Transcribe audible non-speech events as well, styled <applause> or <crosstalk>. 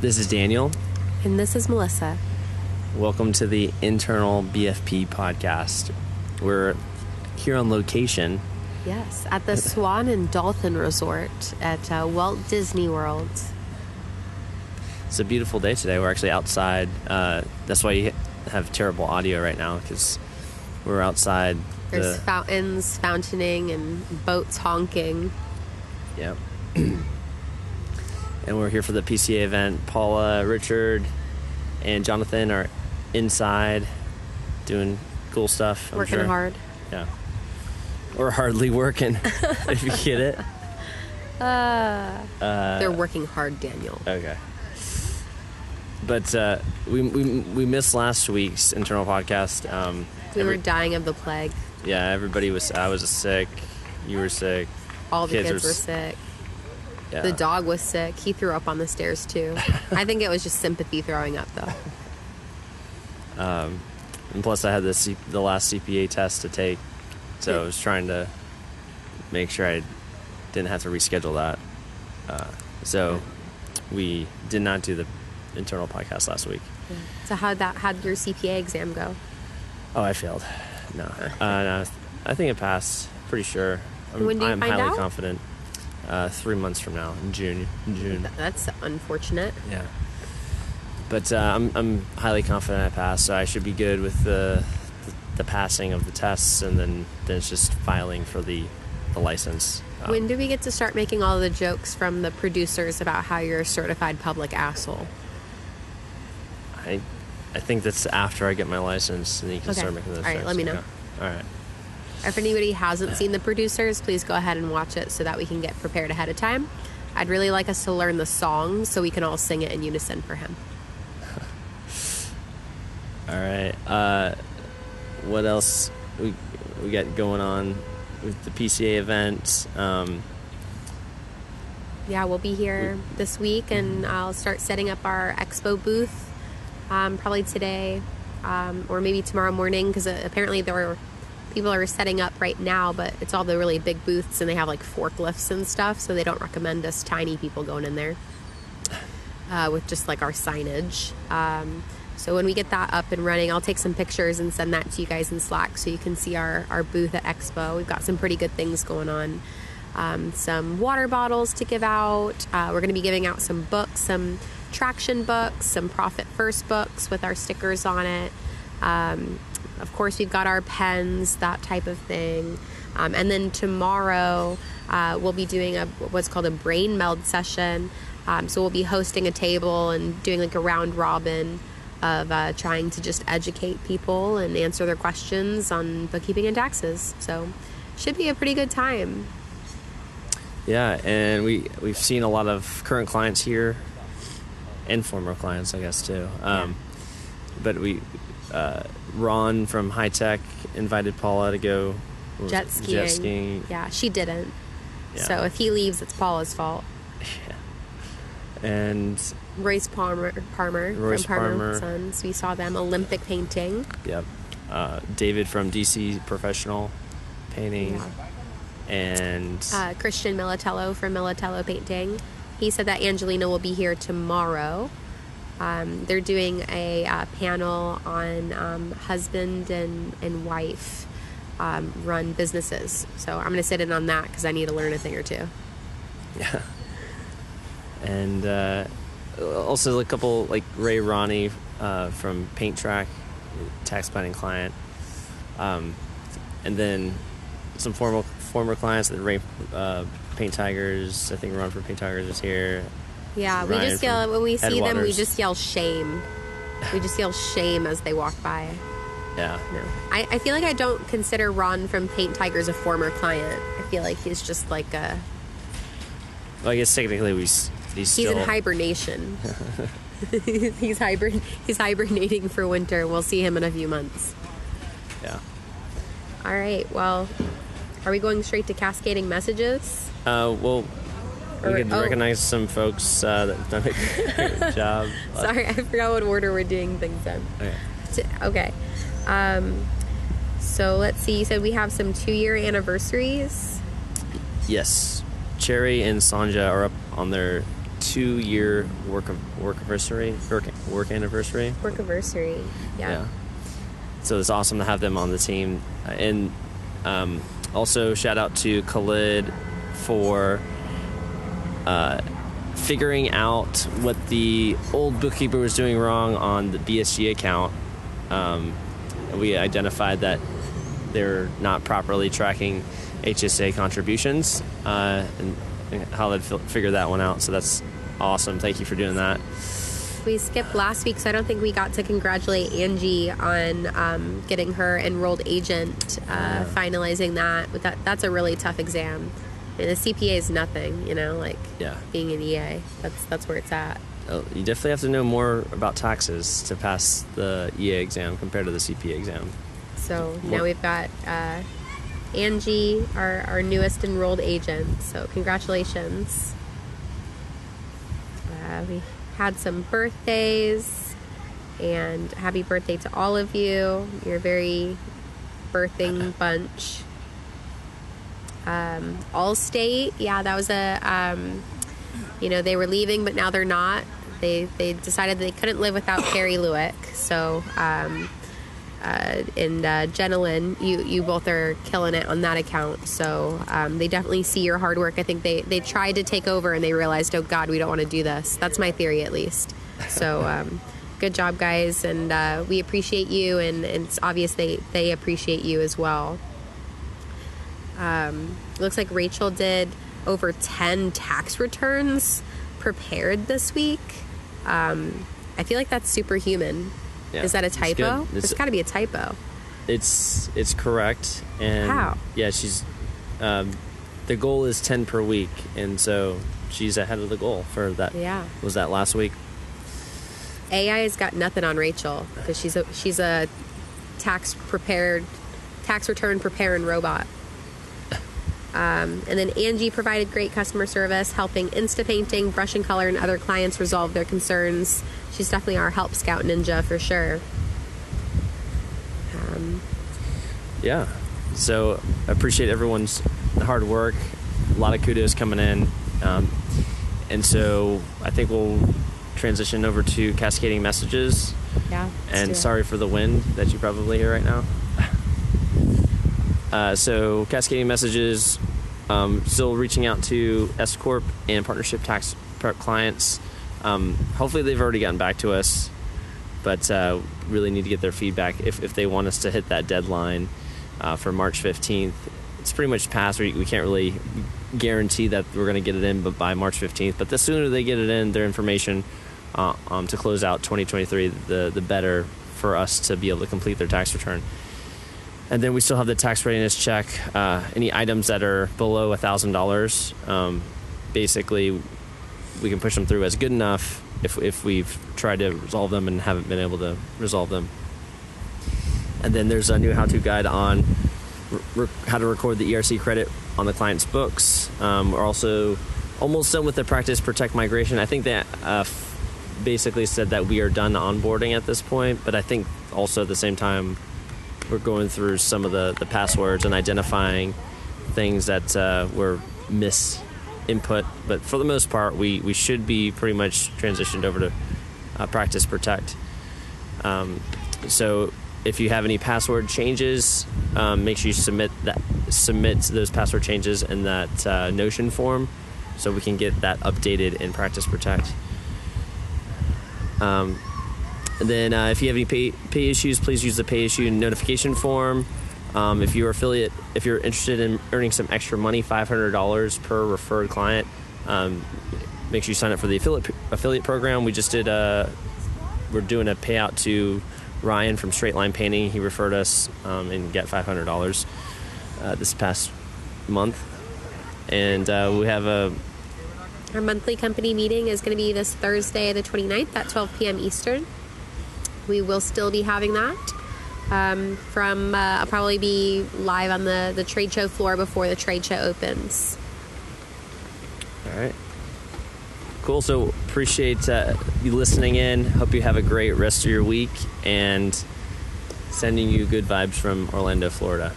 This is Daniel. And this is Melissa. Welcome to the Internal BFP podcast. We're here on location. Yes, at the Swan and Dolphin Resort at uh, Walt Disney World. It's a beautiful day today. We're actually outside. Uh, that's why you have terrible audio right now because we're outside. There's the, fountains fountaining and boats honking. Yep. And we're here for the PCA event. Paula, Richard, and Jonathan are inside doing cool stuff. I'm working sure. hard. Yeah. Or hardly working, <laughs> if you get it. <laughs> Uh, They're working hard, Daniel. Okay. But uh, we, we we missed last week's internal podcast. Um, We every- were dying of the plague. yeah, everybody was. I was sick. You were sick. All the Kids kids, were were sick. Yeah. The dog was sick. He threw up on the stairs too. I think it was just sympathy throwing up though. <laughs> Um, And plus, I had the C- the last CPA test to take, so I was trying to make sure I didn't have to reschedule that. Uh, so we did not do the internal podcast last week. So how'd that how'd your CPA exam go? Oh, I failed. No, uh, no I think it passed. Pretty sure. I'm, When do you I'm find highly out? confident. Uh, three months from now, in June. In June. That's unfortunate. Yeah. But uh, I'm I'm highly confident I passed, so I should be good with the the passing of the tests, and then then it's just filing for the the license. Um, When do we get to start making all the jokes from the producers about how you're a certified public asshole? I I think that's after I get my license, and you can Okay. start making those. Jokes. All right, jokes. let me know. Okay. All right. If anybody hasn't seen the producers, please go ahead and watch it so that we can get prepared ahead of time. I'd really like us to learn the song so we can all sing it in unison for him. <laughs> All right. Uh, what else we we got going on with the PCA event? Um, Yeah, we'll be here this week, and I'll start setting up our expo booth um, probably today um, or maybe tomorrow morning because uh, apparently there are people are setting up right now, but it's all the really big booths and they have like forklifts and stuff, so they don't recommend us tiny people going in there uh, with just like our signage. Um, so when we get that up and running, I'll take some pictures and send that to you guys in Slack so you can see our, our booth at Expo. We've got some pretty good things going on. Um, some water bottles to give out. Uh, we're going to be giving out some books, some traction books, some profit first books with our stickers on it. Um, of course, we've got our pens, that type of thing. Um, and then tomorrow, uh, we'll be doing a what's called a brain meld session. Um, so we'll be hosting a table and doing like a round robin of uh, trying to just educate people and answer their questions on bookkeeping and taxes. So should be a pretty good time. yeah, and we we've seen a lot of current clients here, and former clients, I guess too. Um, But we, uh, Ron from High Tech invited Paula to go Jet skiing. Jet skiing. Yeah, she didn't. Yeah. So if he leaves, it's Paula's fault. <laughs> And Royce Palmer, Palmer Royce from Palmer Palmer. Sons. We saw them Olympic painting. Yep. Uh, David from DC Professional Painting. Yeah. And Uh, Christian Militello from Militello Painting. He said that Angelina will be here tomorrow. Um, they're doing a uh, panel on um, husband and, and wife um, run businesses. So I'm going to sit in on that because I need to learn a thing or two. yeah. And uh, also a couple like Ray Ronnie uh, from Paint Track, tax planning client. Um, and then some former former clients that Ray uh, Paint Tigers. I think Ron from Paint Tigers is here. Yeah, we Ryan just yell when we see them. We just yell shame. We just yell shame as they walk by. Yeah. No, I, I feel like I don't consider Ron from Paint Tigers a former client. I feel like he's just like a Well, I guess technically we s- he's, <laughs> <laughs> he's still in hibernation. he's hibern he's hibernating for winter. We'll see him in a few months. yeah. All right. Well, are we going straight to cascading messages? Uh, well, we could oh. recognize some folks uh, that have done a great <laughs> job. Sorry, I forgot what order we're doing things in. Okay. T- Okay. Um, so let's see. You said we have some two-year anniversaries. Yes, Cherry and Sanja are up on their two year work of, work anniversary work, work anniversary. Work anniversary. Yeah. Yeah. So it's awesome to have them on the team, and um, also shout out to Khalid for uh, figuring out what the old bookkeeper was doing wrong on the BSG account. Um, we identified that they're not properly tracking HSA contributions, uh, and, and Khalid fi- figured that one out. So that's awesome. Thank you for doing that. We skipped last week, so I don't think we got to congratulate Angie on um, getting her enrolled agent, uh, finalizing that. That that's a really tough exam. And the CPA is nothing, you know, like Yeah. being an EA. That's that's where it's at. Uh, You definitely have to know more about taxes to pass the EA exam compared to the CPA exam. So More- now we've got uh, Angie, our, our newest enrolled agent. So congratulations. Uh, we had some birthdays, and happy birthday to all of you. You're a very birthing <laughs> bunch. Um, Allstate, yeah, that was a, um, you know, they were leaving, but now they're not. They they decided they couldn't live without <coughs> Carrie Lewick, so. Um, uh, and uh, you you both are killing it on that account. So um, they definitely see your hard work. I think they they tried to take over and they realized, oh God, we don't want to do this. That's my theory, at least. So um, good job, guys, and uh, we appreciate you, and, and it's obvious they they appreciate you as well. Um, looks like Rachel did over ten tax returns prepared this week. Um, I feel like that's superhuman. Yeah, Is that a it's typo? There's It's- got to be a typo. It's it's correct. And How? Yeah, she's. Um, the goal is ten per week, and so she's ahead of the goal for that. Yeah. Was that last week? AI has got nothing on Rachel because she's a she's a tax prepared, tax return preparing robot. Um, and then Angie provided great customer service, helping Insta Painting, Brush and Color, and other clients resolve their concerns. She's definitely our help scout ninja for sure. Um, Yeah. So I appreciate everyone's hard work. A lot of kudos coming in. Um, and so I think we'll transition over to cascading messages. yeah. And sorry for the wind that you probably hear right now. Uh, so cascading messages, um, still reaching out to S corp and partnership tax clients. Um, hopefully they've already gotten back to us, but uh, really need to get their feedback if, if they want us to hit that deadline uh, for March 15th. It's pretty much past. We, we can't really guarantee that we're going to get it in but by March 15th. But the sooner they get it in, their information uh, um, to close out 2023, the, the better for us to be able to complete their tax return. And then we still have the tax readiness check. Uh, any items that are below $1,000, um, basically, we can push them through as good enough if, if we've tried to resolve them and haven't been able to resolve them. And then there's a new how to guide on re- how to record the ERC credit on the client's books. Um, we're also almost done with the practice protect migration. I think that uh, basically said that we are done onboarding at this point, but I think also at the same time, we're going through some of the, the passwords and identifying things that uh, were miss input. But for the most part, we, we should be pretty much transitioned over to uh, practice protect. Um, so if you have any password changes, um, make sure you submit that submit those password changes in that uh, Notion form, so we can get that updated in Practice Protect. Um, and then uh, if you have any pay, pay issues, please use the pay issue notification form. Um, if you're affiliate, if you're interested in earning some extra money, five hundred dollars per referred client, um, make sure you sign up for the affiliate affiliate program. We just did a, we're doing a payout to Ryan from Straight Line Painting. He referred us um, and hundred dollars uh, this past month, and uh, we have a Our monthly company meeting is going to be this Thursday, the 29th at 12 p.m. Eastern. We will still be having that. Um, from uh, I'll probably be live on the the trade show floor before the trade show opens. All right. Cool. So appreciate uh, you listening in. Hope you have a great rest of your week and sending you good vibes from Orlando, Florida.